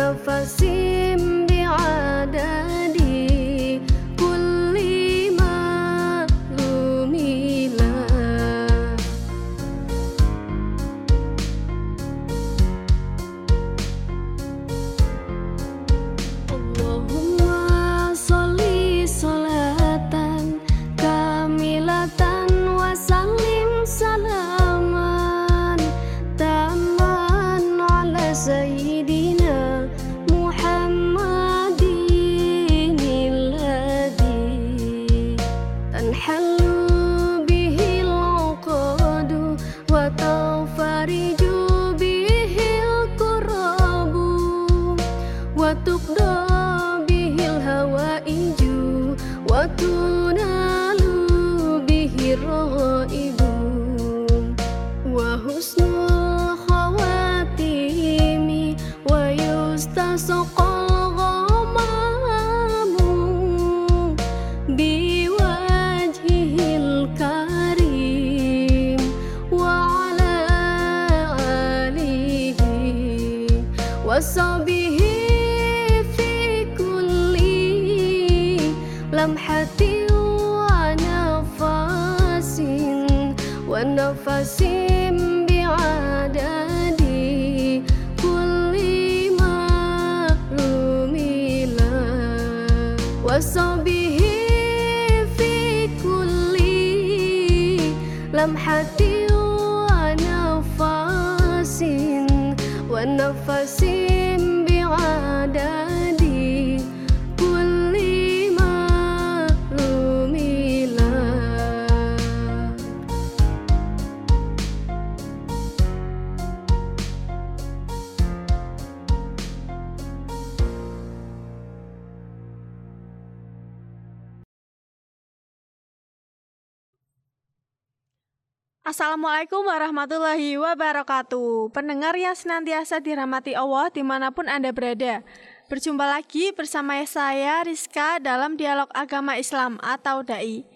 não fazia. له وصحبه في كل لمحة ونفس ونفس Assalamualaikum warahmatullahi wabarakatuh. Pendengar yang senantiasa dirahmati Allah di mana pun Anda berada. Berjumpa lagi bersama saya Rizka dalam Dialog Agama Islam atau DAI.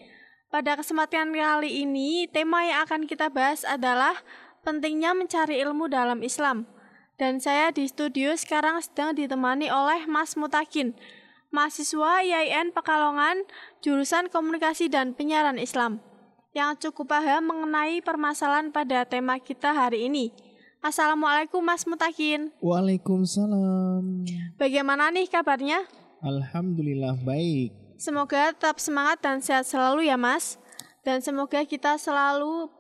Pada kesempatan kali ini tema yang akan kita bahas adalah Pentingnya mencari ilmu dalam Islam. Dan saya di studio sekarang sedang ditemani oleh Mas Mutakin Mahasiswa IAIN Pekalongan Jurusan Komunikasi dan Penyiaran Islam yang cukup paham mengenai permasalahan pada tema kita hari ini. Assalamualaikum Mas Mutakin. Waalaikumsalam. Bagaimana nih kabarnya? Alhamdulillah baik. Semoga tetap semangat dan sehat selalu ya Mas. Dan semoga kita selalu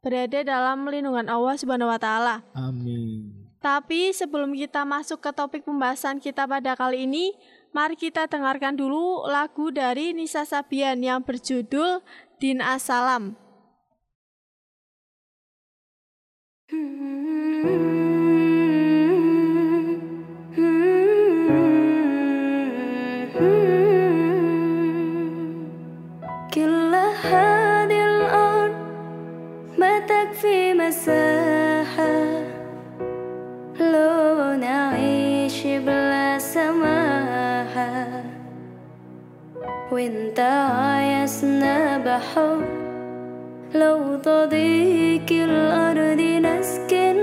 berada dalam lindungan Allah Subhanahu wa taala. Amin. Tapi sebelum kita masuk ke topik pembahasan kita pada kali ini, mari kita dengarkan dulu lagu dari Nisa Sabian yang berjudul Din Asalam. كل هذه الأرض ما تكفي مساحة وانت عايزنا بحب لو تضيق الأرض نسكن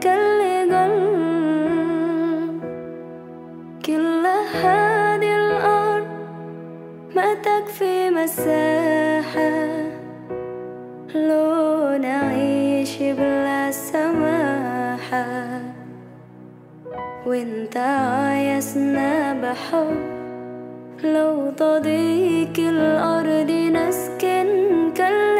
كالقلب كل هذه الأرض ما تكفي مساحة لو نعيش بلا سماحة وانت عايزنا بحب لو تضيق الأرض نسكن كالغل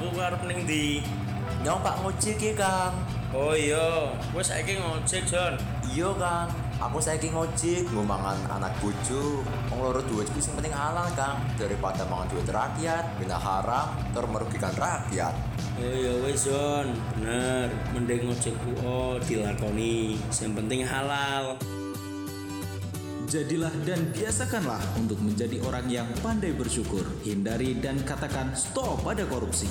mana semontorku ku arep ning ndi? Nyong Pak ngojek ya Kang. Oh iya, wis saiki ngojek John. Iya Kang. Aku saiki ngojek mau mangan anak bojo. Wong loro duit kuwi sing penting halal Kang. Daripada mangan duit rakyat, bina haram, ter merugikan rakyat. Oh iya wis John, bener. Mending ngojek ku oh dilakoni. Yang penting halal. Jadilah dan biasakanlah untuk menjadi orang yang pandai bersyukur. Hindari dan katakan stop pada korupsi.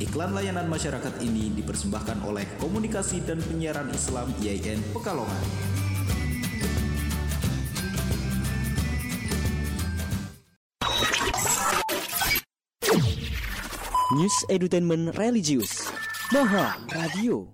Iklan layanan masyarakat ini dipersembahkan oleh Komunikasi dan Penyiaran Islam IAIN Pekalongan. News Edutainment Religius Maha Radio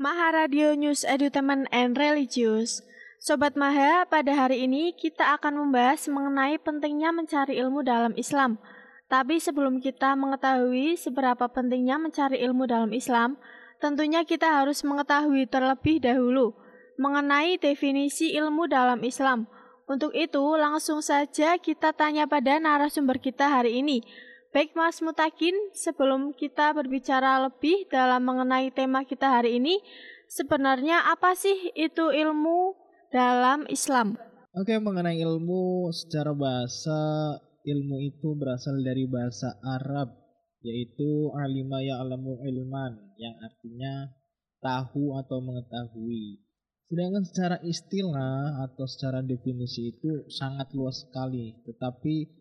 Maha Radio News Edutainment and Religious. Sobat Maha, pada hari ini kita akan membahas mengenai pentingnya mencari ilmu dalam Islam. Tapi sebelum kita mengetahui seberapa pentingnya mencari ilmu dalam Islam, tentunya kita harus mengetahui terlebih dahulu mengenai definisi ilmu dalam Islam. Untuk itu, langsung saja kita tanya pada narasumber kita hari ini. Baik Mas Mutakin, sebelum kita berbicara lebih dalam mengenai tema kita hari ini, sebenarnya apa sih itu ilmu dalam Islam? Oke, mengenai ilmu secara bahasa, ilmu itu berasal dari bahasa Arab yaitu alima ya'lamu ilman yang artinya tahu atau mengetahui. Sedangkan secara istilah atau secara definisi itu sangat luas sekali, tetapi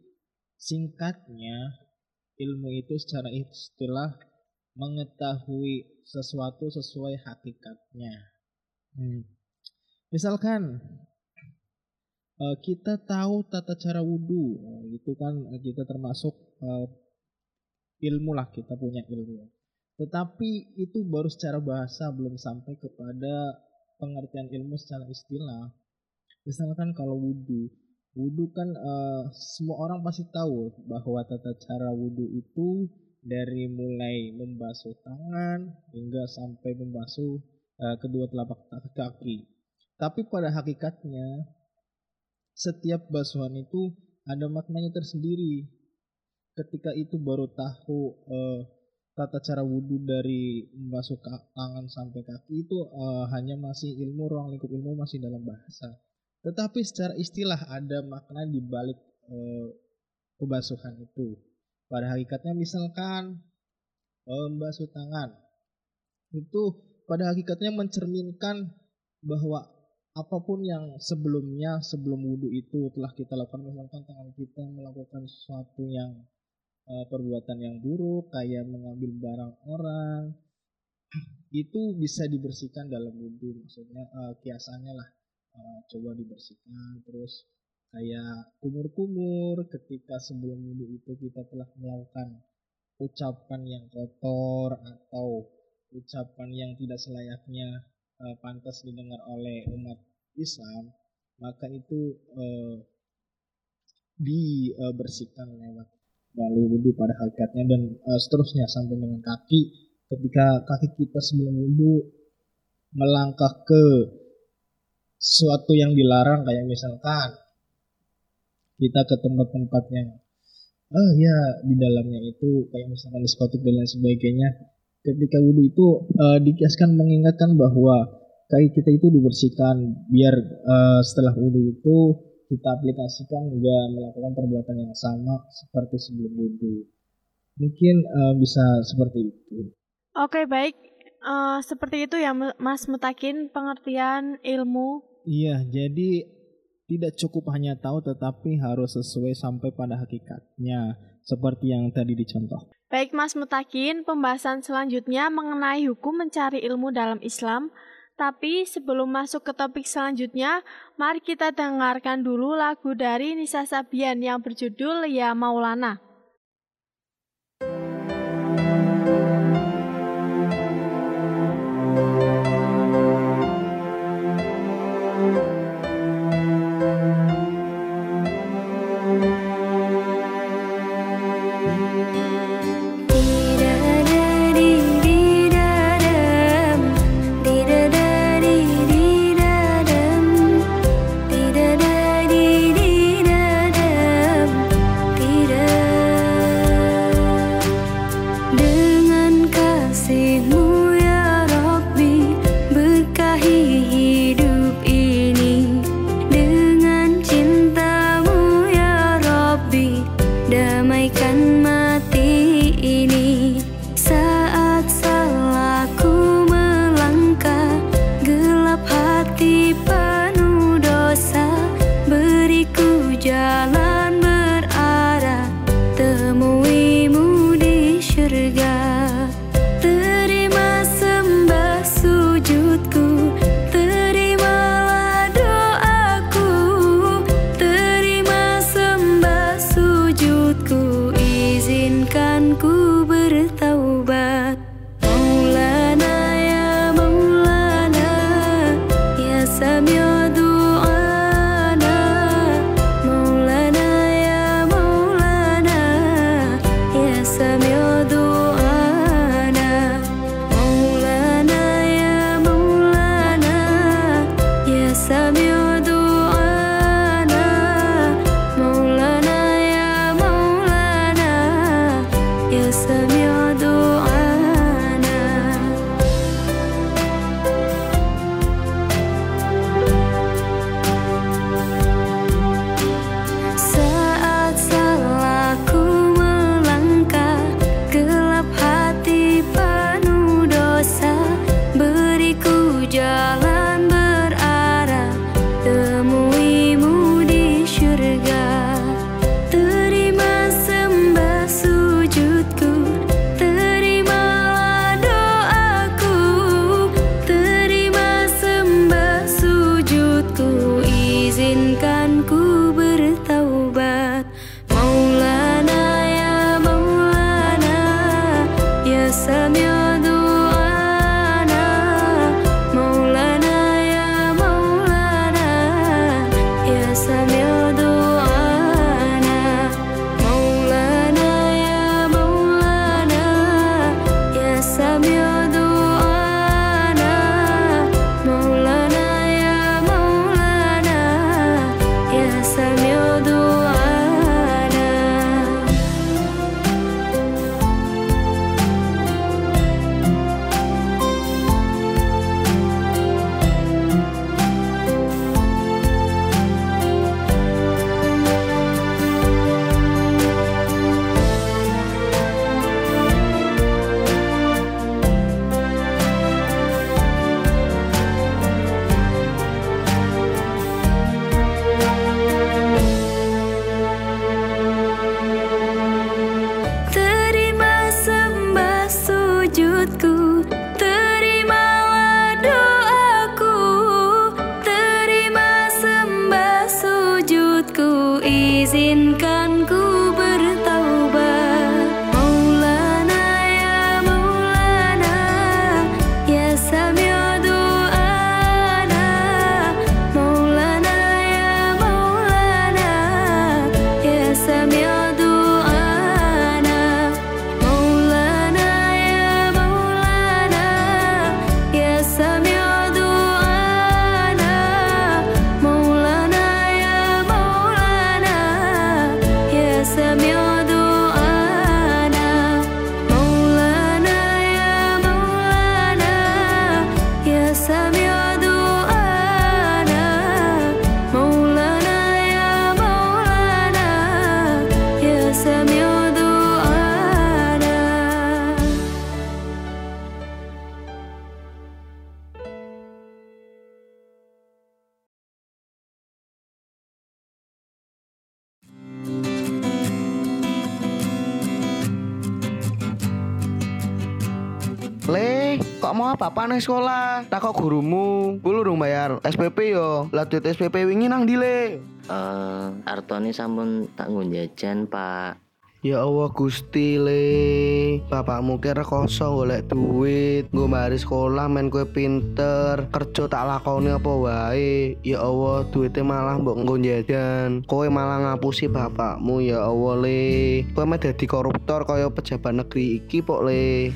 singkatnya ilmu itu secara istilah mengetahui sesuatu sesuai hakikatnya. Hmm. Misalkan eh, kita tahu tata cara wudhu, eh, itu kan eh, kita termasuk eh, ilmu lah kita punya ilmu. Tetapi itu baru secara bahasa belum sampai kepada pengertian ilmu secara istilah. Misalkan kalau wudhu, wudhu kan eh, semua orang pasti tahu bahwa tata cara wudhu itu dari mulai membasuh tangan hingga sampai membasuh eh, kedua telapak kaki. Tapi pada hakikatnya setiap basuhan itu ada maknanya tersendiri. Ketika itu baru tahu eh, tata cara wudhu dari membasuh tangan sampai kaki itu eh, hanya masih ilmu ruang lingkup ilmu masih dalam bahasa. Tetapi secara istilah ada makna di balik eh, pembasuhan itu. Pada hakikatnya misalkan eh, membasuh tangan itu pada hakikatnya mencerminkan bahwa apa pun yang sebelumnya sebelum wudhu itu telah kita lakukan misalkan tangan kita melakukan sesuatu yang eh, perbuatan yang buruk kayak mengambil barang orang itu bisa dibersihkan dalam wudhu. Maksudnya eh, kiasannya lah eh, coba dibersihkan. Terus kayak kumur-kumur ketika sebelum wudhu itu kita telah melakukan ucapan yang kotor atau ucapan yang tidak selayaknya eh, pantas didengar oleh umat Islam maka itu eh, dibersihkan lewat melalui wudhu pada hakikatnya dan eh, seterusnya sampai dengan kaki. Ketika kaki kita sebelum wudhu melangkah ke sesuatu yang dilarang kayak misalkan kita ke tempat-tempat yang oh ya di dalamnya itu kayak misalkan diskotik dan lain sebagainya ketika wudhu itu eh, dikiaskan mengingatkan bahwa kaki kita itu dibersihkan biar eh, setelah wudhu itu kita aplikasikan nggak melakukan perbuatan yang sama seperti sebelum wudhu mungkin eh, bisa seperti itu Oke, baik. Eh, seperti itu ya Mas Mutakin pengertian ilmu. Iya, jadi tidak cukup hanya tahu tetapi harus sesuai sampai pada hakikatnya seperti yang tadi dicontoh. Baik Mas Mutakin, pembahasan selanjutnya mengenai hukum mencari ilmu dalam Islam. Tapi sebelum masuk ke topik selanjutnya, mari kita dengarkan dulu lagu dari Nisa Sabian yang berjudul Ya Maulana. Kok mau apa nih sekolah? Takok gurumu, gue urung bayar SPP yo. Lah duit SPP wingi nang di le. Eh, Artoni sampun tak jajan, Pak. Ya Allah Gusti le Bapakmu kira kosong golek duit Gue mari sekolah main gue pinter Kerja tak lakoni apa wae Ya Allah duitnya malah mbok nggo jajan Kowe malah ngapusi bapakmu ya Allah le Kowe mah dadi koruptor kaya pejabat negeri iki pok le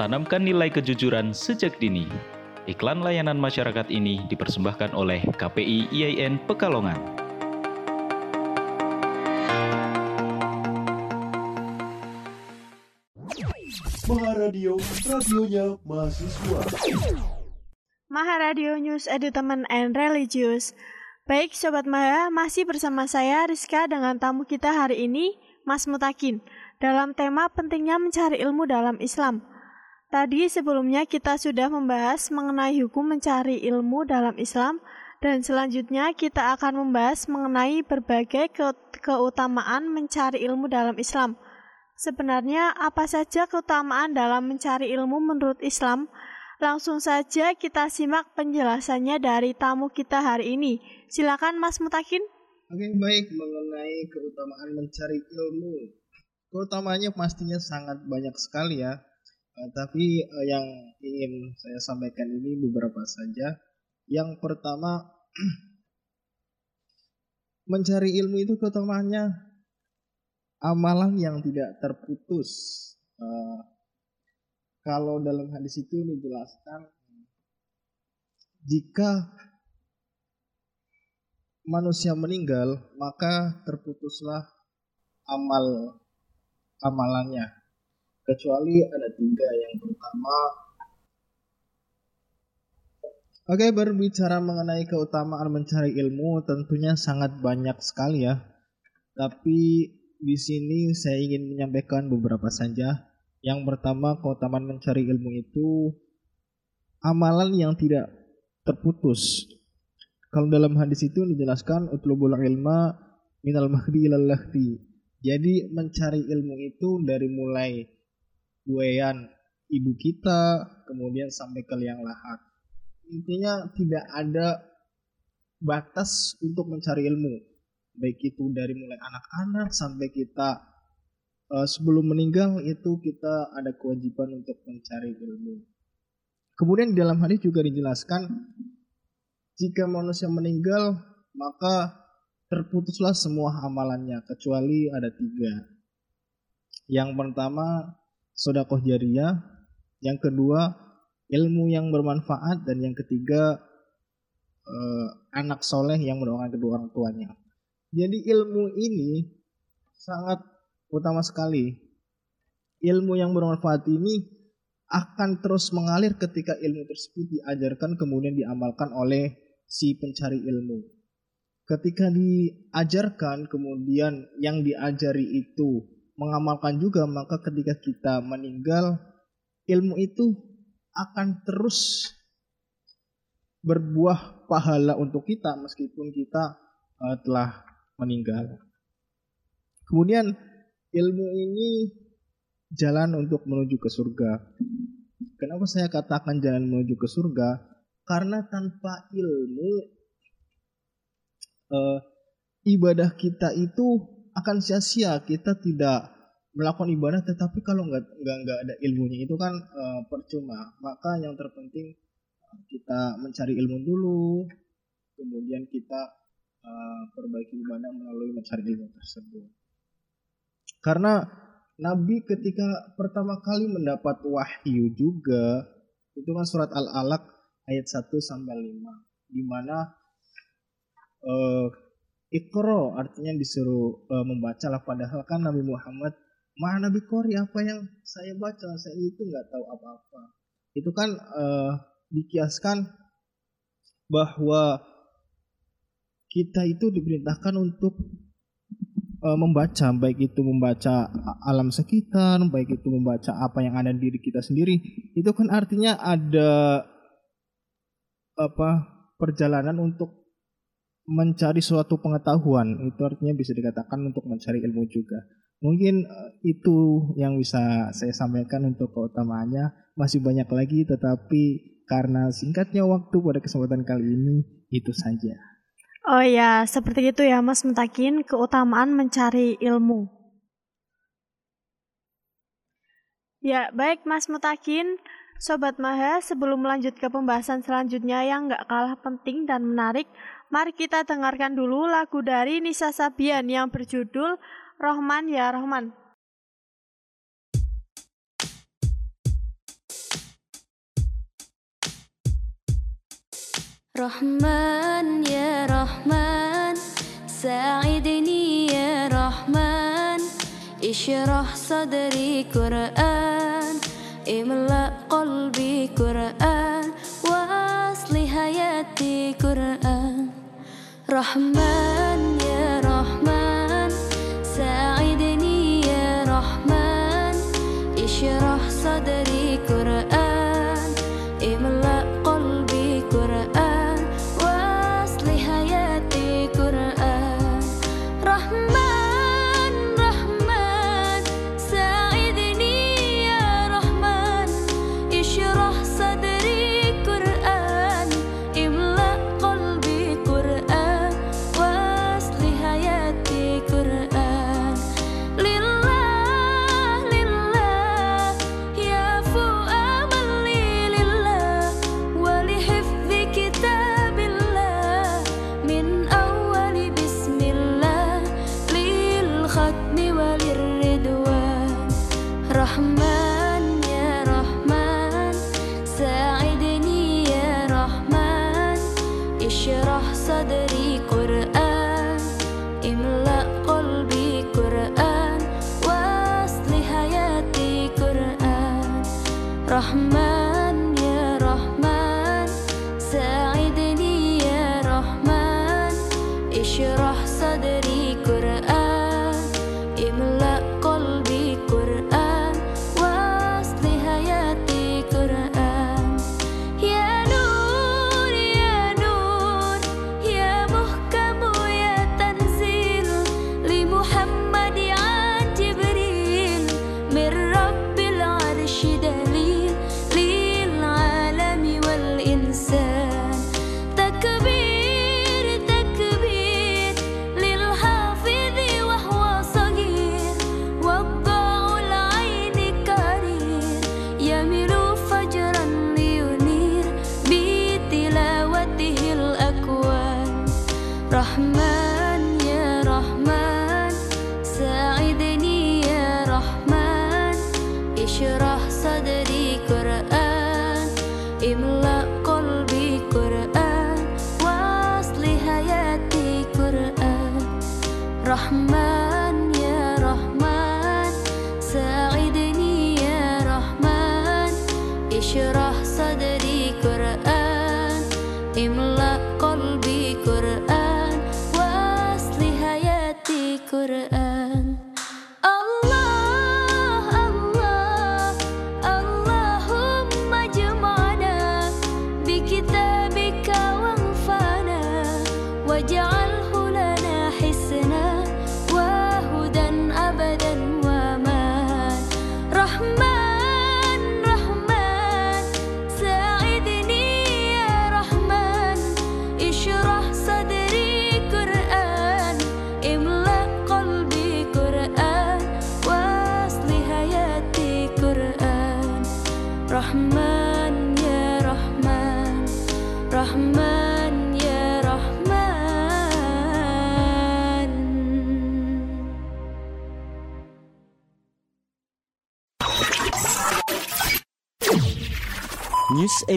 Tanamkan nilai kejujuran sejak dini. Iklan layanan masyarakat ini dipersembahkan oleh KPI IAIN Pekalongan. Maharadio, radionya mahasiswa. Maharadio News Edutainment and Religious. Baik Sobat Maha, masih bersama saya Rizka dengan tamu kita hari ini, Mas Mutakin, dalam tema pentingnya mencari ilmu dalam Islam. Tadi sebelumnya kita sudah membahas mengenai hukum mencari ilmu dalam Islam dan selanjutnya kita akan membahas mengenai berbagai ke keutamaan mencari ilmu dalam Islam. Sebenarnya apa saja keutamaan dalam mencari ilmu menurut Islam? Langsung saja kita simak penjelasannya dari tamu kita hari ini. Silakan Mas Mutakin. Oke, baik mengenai keutamaan mencari ilmu. Keutamanya pastinya sangat banyak sekali ya. Uh, tapi uh, yang ingin saya sampaikan ini beberapa saja. Yang pertama mencari ilmu itu keutamaannya amalan yang tidak terputus. Uh, kalau dalam hadis itu dijelaskan jika manusia meninggal maka terputuslah amal amalannya kecuali ada tiga yang pertama Oke berbicara mengenai keutamaan mencari ilmu tentunya sangat banyak sekali ya tapi di sini saya ingin menyampaikan beberapa saja. Yang pertama, keutamaan mencari ilmu itu amalan yang tidak terputus. Kalau dalam hadis itu dijelaskan utlubul ilma minal mahdi ilal lahdi. Jadi mencari ilmu itu dari mulai buayan ibu kita kemudian sampai ke liang lahat. Intinya tidak ada batas untuk mencari ilmu baik itu dari mulai anak-anak sampai kita uh, sebelum meninggal itu kita ada kewajiban untuk mencari ilmu. Kemudian di dalam hadis juga dijelaskan jika manusia meninggal maka terputuslah semua amalannya kecuali ada tiga. Yang pertama sodakoh jariah, yang kedua ilmu yang bermanfaat dan yang ketiga eh, anak soleh yang mendoakan kedua orang tuanya. Jadi ilmu ini sangat utama sekali. Ilmu yang bermanfaat ini akan terus mengalir ketika ilmu tersebut diajarkan kemudian diamalkan oleh si pencari ilmu. Ketika diajarkan kemudian yang diajari itu mengamalkan juga maka ketika kita meninggal ilmu itu akan terus berbuah pahala untuk kita meskipun kita uh, telah meninggal. Kemudian ilmu ini jalan untuk menuju ke surga. Kenapa saya katakan jalan menuju ke surga? Karena tanpa ilmu uh, ibadah kita itu akan sia-sia. Kita tidak melakukan ibadah, tetapi kalau nggak nggak nggak ada ilmunya itu kan uh, percuma. Maka yang terpenting kita mencari ilmu dulu, kemudian kita uh, perbaiki ibadah melalui mencari ilmu tersebut. Karena Nabi ketika pertama kali mendapat wahyu juga itu kan surat Al-Alaq ayat 1 sampai 5 di mana uh, Ikro artinya disuruh uh, membaca lah padahal kan Nabi Muhammad mana Nabi Kori apa yang saya baca saya itu nggak tahu apa-apa. Itu kan uh, dikiaskan bahwa kita itu diperintahkan untuk uh, membaca baik itu membaca alam sekitar baik itu membaca apa yang ada di diri kita sendiri. Itu kan artinya ada apa perjalanan untuk mencari suatu pengetahuan itu artinya bisa dikatakan untuk mencari ilmu juga Mungkin eh, itu yang bisa saya sampaikan untuk keutamaannya. Masih banyak lagi tetapi karena singkatnya waktu pada kesempatan kali ini itu saja. Oh ya, seperti itu ya Mas Mutakin, keutamaan mencari ilmu. Ya, baik Mas Mutakin, Sobat Maha, sebelum melanjut ke pembahasan selanjutnya yang gak kalah penting dan menarik, Mari kita dengarkan dulu lagu dari Nisa Sabian yang berjudul Rohman ya Rohman. Rahman ya Rahman Sa'idni ya Rahman Ishrah sadri Qur'an Imla qalbi Qur'an Rahman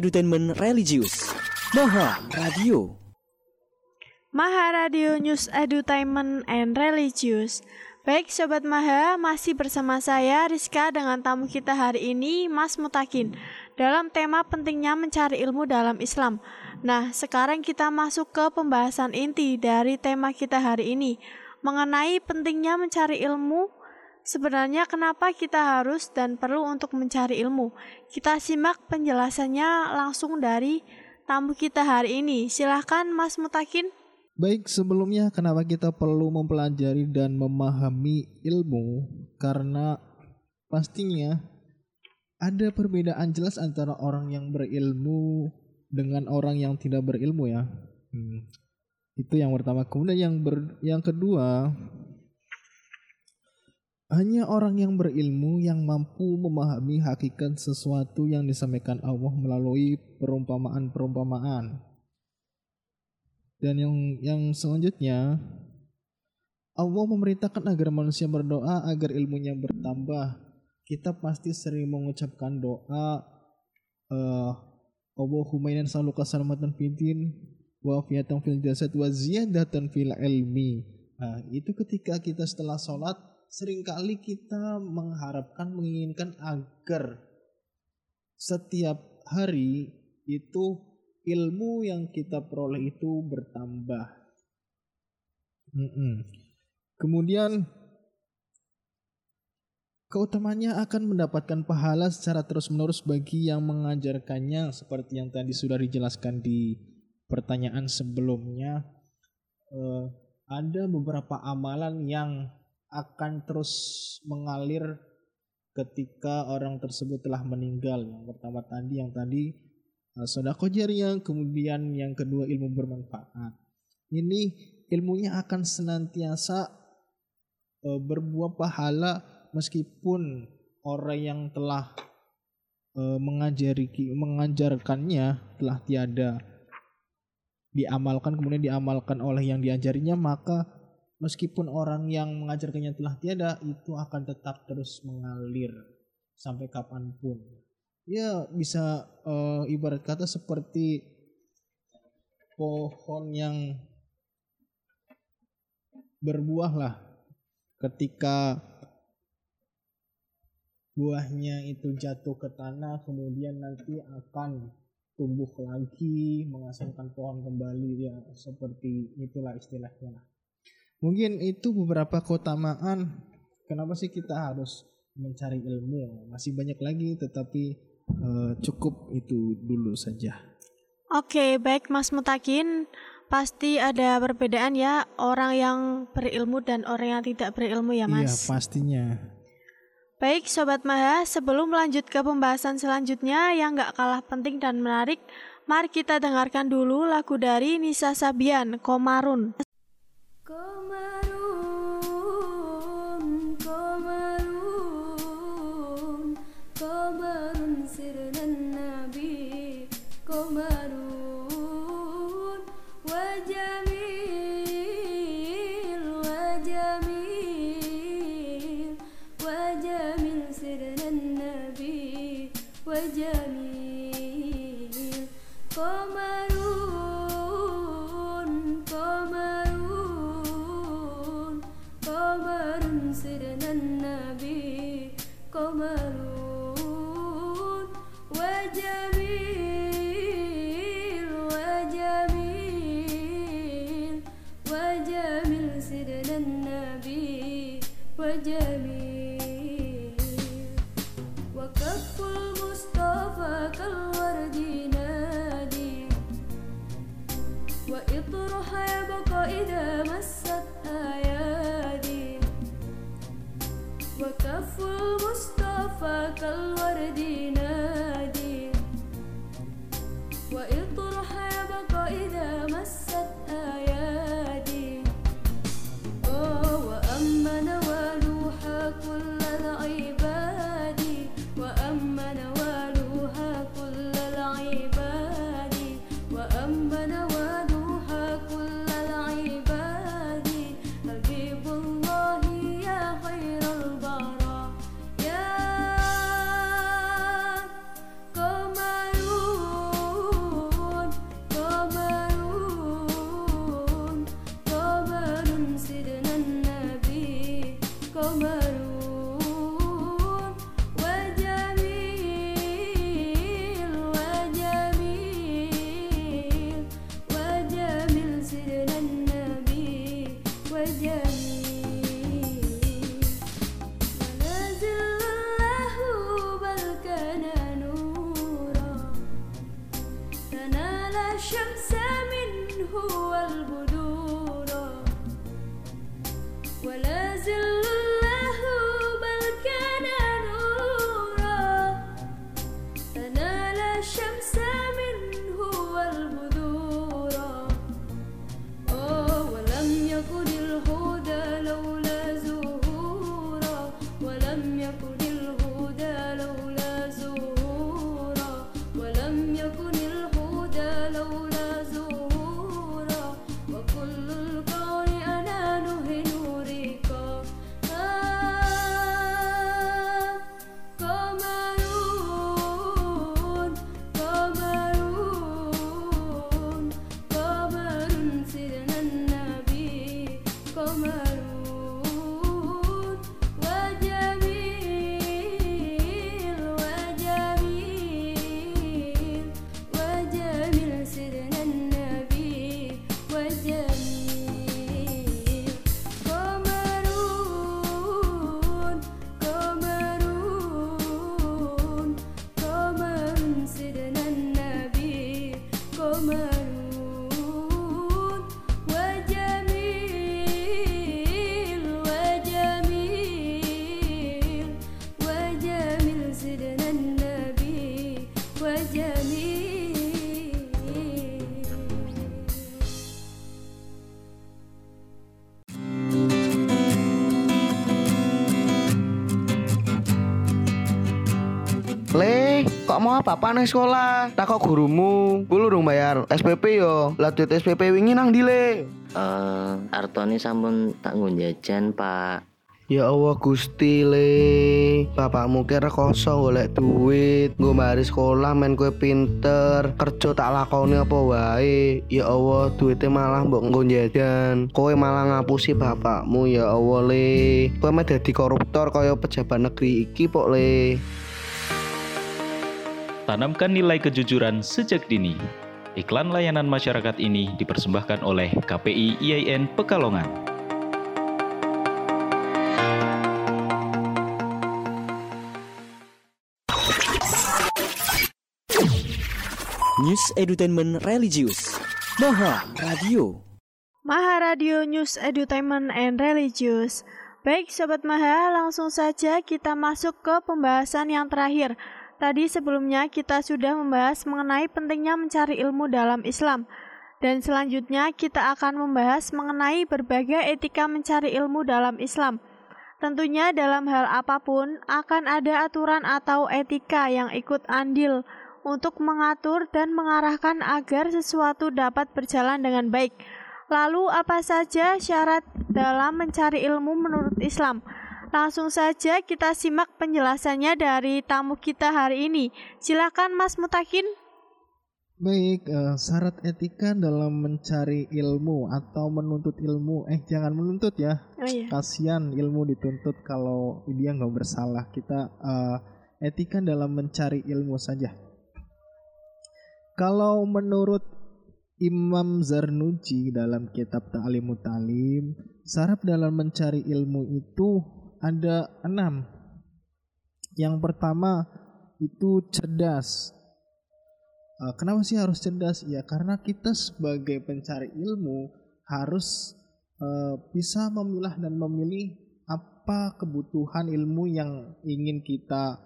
Edutainment Religius Maha Radio Maha Radio News Edutainment and Religious. Baik Sobat Maha, masih bersama saya Rizka dengan tamu kita hari ini Mas Mutakin dalam tema pentingnya mencari ilmu dalam Islam. Nah, sekarang kita masuk ke pembahasan inti dari tema kita hari ini mengenai pentingnya mencari ilmu. Sebenarnya kenapa kita harus dan perlu untuk mencari ilmu? Kita simak penjelasannya langsung dari tamu kita hari ini. Silahkan Mas Mutakin. Baik, sebelumnya kenapa kita perlu mempelajari dan memahami ilmu? Karena pastinya ada perbedaan jelas antara orang yang berilmu dengan orang yang tidak berilmu ya. Hmm. Itu yang pertama. Kemudian yang ber, yang kedua, hanya orang yang berilmu yang mampu memahami hakikat sesuatu yang disampaikan Allah melalui perumpamaan-perumpamaan. Dan yang yang selanjutnya Allah memerintahkan agar manusia berdoa agar ilmunya bertambah. Kita pasti sering mengucapkan doa uh, Allahumma inna nas'aluka salamatan fitin wa fiatan fil jasad wa ziyadatan fil ilmi. Nah, itu ketika kita setelah sholat sering kali kita mengharapkan menginginkan agar setiap hari itu ilmu yang kita peroleh itu bertambah. Mm-mm. Kemudian keutamanya akan mendapatkan pahala secara terus-menerus bagi yang mengajarkannya seperti yang tadi sudah dijelaskan di pertanyaan sebelumnya. Uh, ada beberapa amalan yang akan terus mengalir ketika orang tersebut telah meninggal. Yang pertama tadi yang tadi uh, sodako jariah, kemudian yang kedua ilmu bermanfaat. Ini ilmunya akan senantiasa uh, berbuah pahala meskipun orang yang telah uh, mengajari mengajarkannya telah tiada diamalkan kemudian diamalkan oleh yang diajarinya maka meskipun orang yang mengajarkannya telah tiada itu akan tetap terus mengalir sampai kapan pun. Ya bisa uh, ibarat kata seperti pohon yang berbuah lah. Ketika buahnya itu jatuh ke tanah kemudian nanti akan tumbuh lagi menghasilkan pohon kembali. Ya seperti itulah istilahnya lah mungkin itu beberapa keutamaan kenapa sih kita harus mencari ilmu masih banyak lagi tetapi uh, cukup itu dulu saja Oke, baik Mas Mutakin. Pasti ada perbedaan ya orang yang berilmu dan orang yang tidak berilmu ya Mas. iya pastinya Baik Sobat Maha, sebelum melanjut ke pembahasan selanjutnya yang gak kalah penting dan menarik, mari kita dengarkan dulu lagu dari Nisa Sabian. Komarun, هو البدور kok mau apa nih sekolah? Takok gurumu, gue urung bayar SPP yo. Lah duit SPP wingi nang ndi le? Eh, Artoni sampun tak ngunjajan, Pak. Ya Allah Gusti le Bapakmu kira kosong golek duit Gue mari sekolah main kue pinter Kerja tak lakoni apa wae Ya Allah duitnya malah mbok nggo jajan Kowe malah ngapusi bapakmu ya Allah le Kowe mah dadi koruptor kaya pejabat negeri iki pok le Tanamkan nilai kejujuran sejak dini. Iklan layanan masyarakat ini dipersembahkan oleh KPI IAIN Pekalongan. News Edutainment Religius Maha Radio Maha Radio News Edutainment and Religious. Baik Sobat Maha, langsung saja kita masuk ke pembahasan yang terakhir. Tadi sebelumnya kita sudah membahas mengenai pentingnya mencari ilmu dalam Islam. Dan selanjutnya kita akan membahas mengenai berbagai etika mencari ilmu dalam Islam. Tentunya dalam hal apa pun akan ada aturan atau etika yang ikut andil untuk mengatur dan mengarahkan agar sesuatu dapat berjalan dengan baik. Lalu apa saja syarat dalam mencari ilmu menurut Islam? Langsung saja kita simak penjelasannya dari tamu kita hari ini. Silakan Mas Mutakin. Baik, eh, syarat etika dalam mencari ilmu atau menuntut ilmu. Eh, jangan menuntut ya. Oh iya. Kasihan ilmu dituntut kalau dia nggak bersalah. Kita eh, etika dalam mencari ilmu saja. Kalau menurut Imam Zarnuji dalam kitab Ta'limut Talim, syarat dalam mencari ilmu itu ada enam. Yang pertama itu cerdas. Eh, Kenapa sih harus cerdas? Ya karena kita sebagai pencari ilmu harus eh, bisa memilah dan memilih apa kebutuhan ilmu yang ingin kita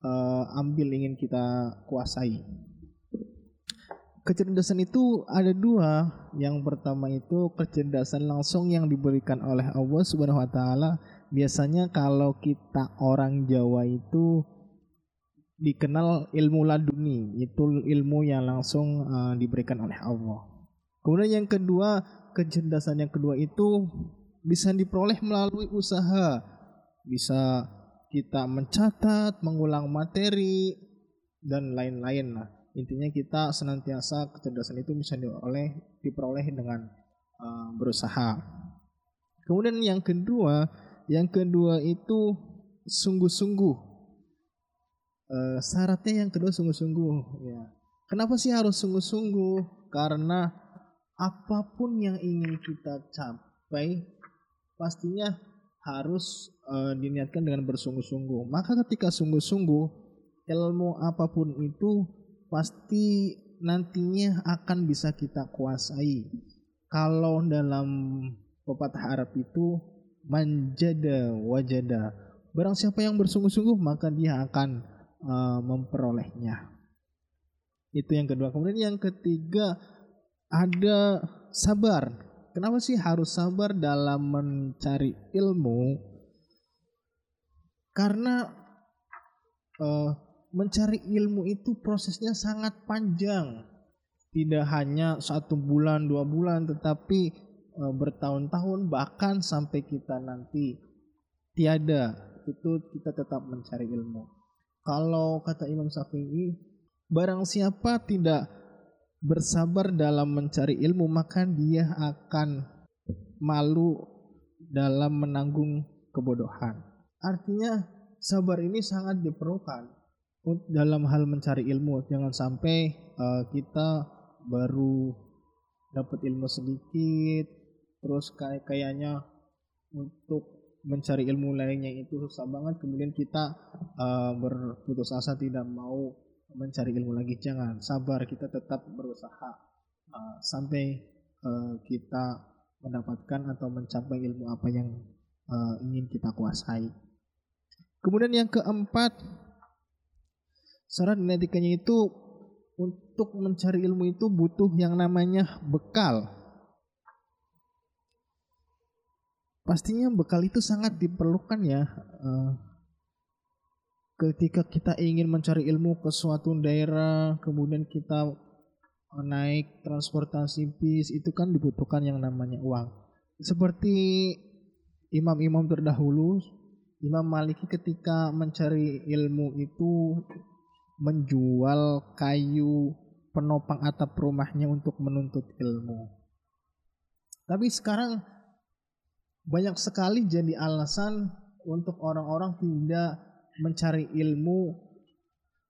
eh, ambil, ingin kita kuasai. Kecerdasan itu ada dua. Yang pertama itu kecerdasan langsung yang diberikan oleh Allah Subhanahu wa taala. Biasanya kalau kita orang Jawa itu dikenal ilmu laduni, itu ilmu yang langsung uh, diberikan oleh Allah. Kemudian yang kedua, kecerdasan yang kedua itu bisa diperoleh melalui usaha. Bisa kita mencatat, mengulang materi dan lain-lain lah intinya kita senantiasa kecerdasan itu bisa diperoleh diperoleh dengan uh, berusaha. Kemudian yang kedua, yang kedua itu sungguh-sungguh. Uh, syaratnya yang kedua sungguh-sungguh. Ya. Kenapa sih harus sungguh-sungguh? Karena apa pun yang ingin kita capai pastinya harus uh, diniatkan dengan bersungguh-sungguh. Maka ketika sungguh-sungguh ilmu apa pun itu pasti nantinya akan bisa kita kuasai. Kalau dalam pepatah Arab itu manjada wajada. Barang siapa yang bersungguh-sungguh maka dia akan uh, memperolehnya. Itu yang kedua. Kemudian yang ketiga ada sabar. Kenapa sih harus sabar dalam mencari ilmu? Karena uh, mencari ilmu itu prosesnya sangat panjang. Tidak hanya satu bulan, dua bulan, tetapi e, bertahun-tahun bahkan sampai kita nanti tiada itu kita tetap mencari ilmu. Kalau kata Imam Syafi'i, barang siapa tidak bersabar dalam mencari ilmu maka dia akan malu dalam menanggung kebodohan. Artinya sabar ini sangat diperlukan dalam hal mencari ilmu jangan sampai uh, kita baru dapat ilmu sedikit terus kayak kayaknya untuk mencari ilmu lainnya itu susah banget. Kemudian kita uh, berputus asa tidak mau mencari ilmu lagi. Jangan sabar. Kita tetap berusaha uh, sampai uh, kita mendapatkan atau mencapai ilmu apa yang uh, ingin kita kuasai. Kemudian yang keempat syarat dan itu untuk mencari ilmu itu butuh yang namanya bekal. Pastinya bekal itu sangat diperlukan ya. ketika kita ingin mencari ilmu ke suatu daerah, kemudian kita naik transportasi bis, itu kan dibutuhkan yang namanya uang. Seperti imam-imam terdahulu, Imam Maliki ketika mencari ilmu itu menjual kayu penopang atap rumahnya untuk menuntut ilmu. Tapi sekarang banyak sekali jadi alasan untuk orang-orang tidak mencari ilmu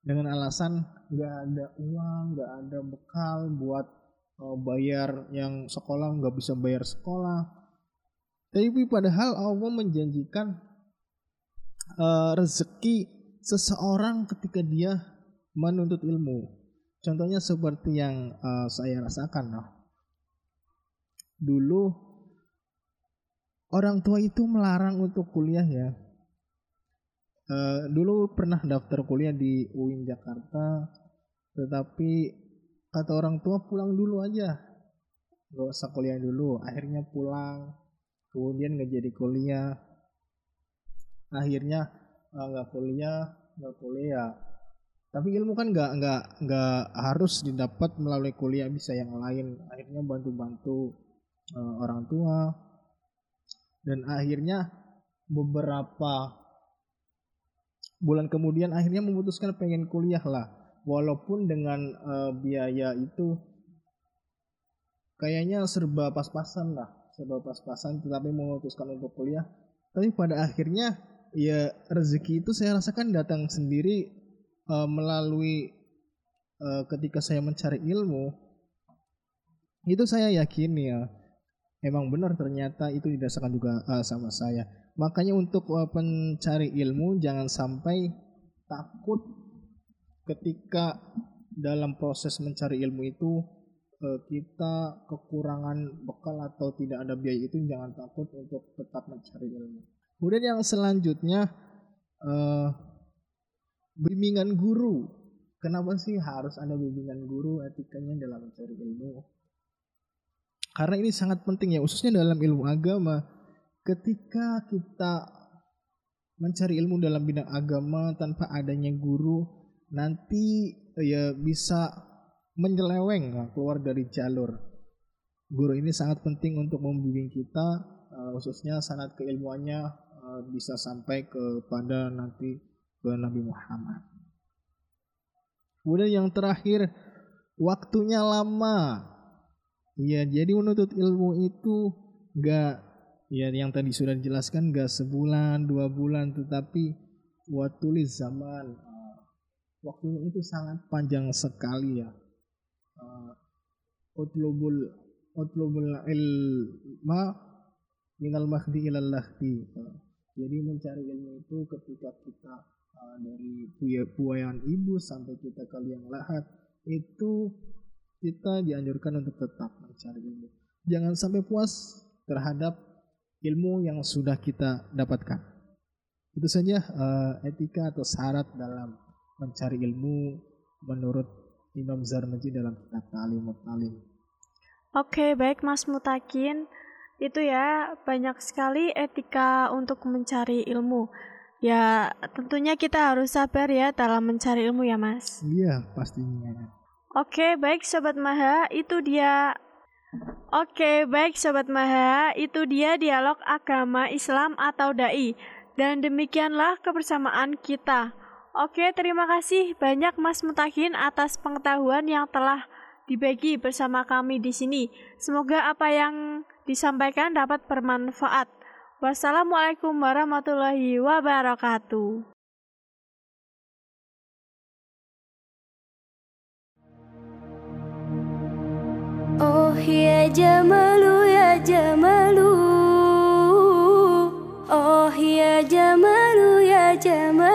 dengan alasan nggak ada uang, nggak ada bekal buat uh, bayar yang sekolah nggak bisa bayar sekolah. Tapi padahal Allah menjanjikan uh, rezeki seseorang ketika dia menuntut ilmu. Contohnya seperti yang uh, saya rasakan, noh. Dulu orang tua itu melarang untuk kuliah ya. Uh, dulu pernah daftar kuliah di UIN Jakarta, tetapi kata orang tua pulang dulu aja, gak usah kuliah dulu. Akhirnya pulang, kemudian nggak jadi kuliah. Akhirnya nggak uh, kuliah, nggak kuliah. Tapi ilmu kan nggak nggak nggak harus didapat melalui kuliah, bisa yang lain. Akhirnya bantu-bantu uh, orang tua, dan akhirnya beberapa bulan kemudian akhirnya memutuskan pengen kuliah lah. Walaupun dengan uh, biaya itu kayaknya serba pas-pasan lah serba pas-pasan tetapi memutuskan untuk kuliah. Tapi pada akhirnya ya rezeki itu saya rasakan datang sendiri uh, melalui uh, ketika saya mencari ilmu itu saya yakin ya memang benar ternyata itu didasarkan juga uh, sama saya Makanya untuk uh, pencari ilmu jangan sampai takut ketika dalam proses mencari ilmu itu uh, kita kekurangan bekal atau tidak ada biaya itu jangan takut untuk tetap mencari ilmu. Kemudian yang selanjutnya uh, bimbingan guru. Kenapa sih harus ada bimbingan guru etikanya dalam mencari ilmu? Karena ini sangat penting ya, khususnya dalam ilmu agama. Ketika kita mencari ilmu dalam bidang agama tanpa adanya guru nanti ya bisa menyeleweng keluar dari jalur. Guru ini sangat penting untuk membimbing kita khususnya sanat keilmuannya bisa sampai kepada nanti ke Nabi Muhammad. Kemudian yang terakhir waktunya lama ya jadi menuntut ilmu itu gak ya yang tadi sudah dijelaskan gak sebulan dua bulan tetapi waktu zaman uh, waktunya itu sangat panjang sekali ya. Uh, utlubul utlubul ilma minal mahdi ilal lahdi. Uh, jadi mencari ilmu itu ketika kita dari buayan ibu sampai kita ke liang lahat itu kita dianjurkan untuk tetap mencari ilmu jangan sampai puas terhadap ilmu yang sudah kita dapatkan. Itu saja uh, etika atau syarat dalam mencari ilmu menurut Imam Zarmaji dalam kitab Ta'lim Talim. Oke, baik Mas Mutakin. Itu ya banyak sekali etika untuk mencari ilmu. Ya, tentunya kita harus sabar ya dalam mencari ilmu ya, Mas. Iya, pastinya. Oke, baik sobat Maha, itu dia Oke, baik Sobat Maha, itu dia dialog agama Islam atau DAI. Dan demikianlah kebersamaan kita. Oke, terima kasih banyak Mas Mutakin atas pengetahuan yang telah dibagi bersama kami di sini. Semoga apa yang disampaikan dapat bermanfaat. Wassalamualaikum warahmatullahi wabarakatuh. Oh ya Jamalu ya Jamalu Oh ya Jamalu ya Jamalu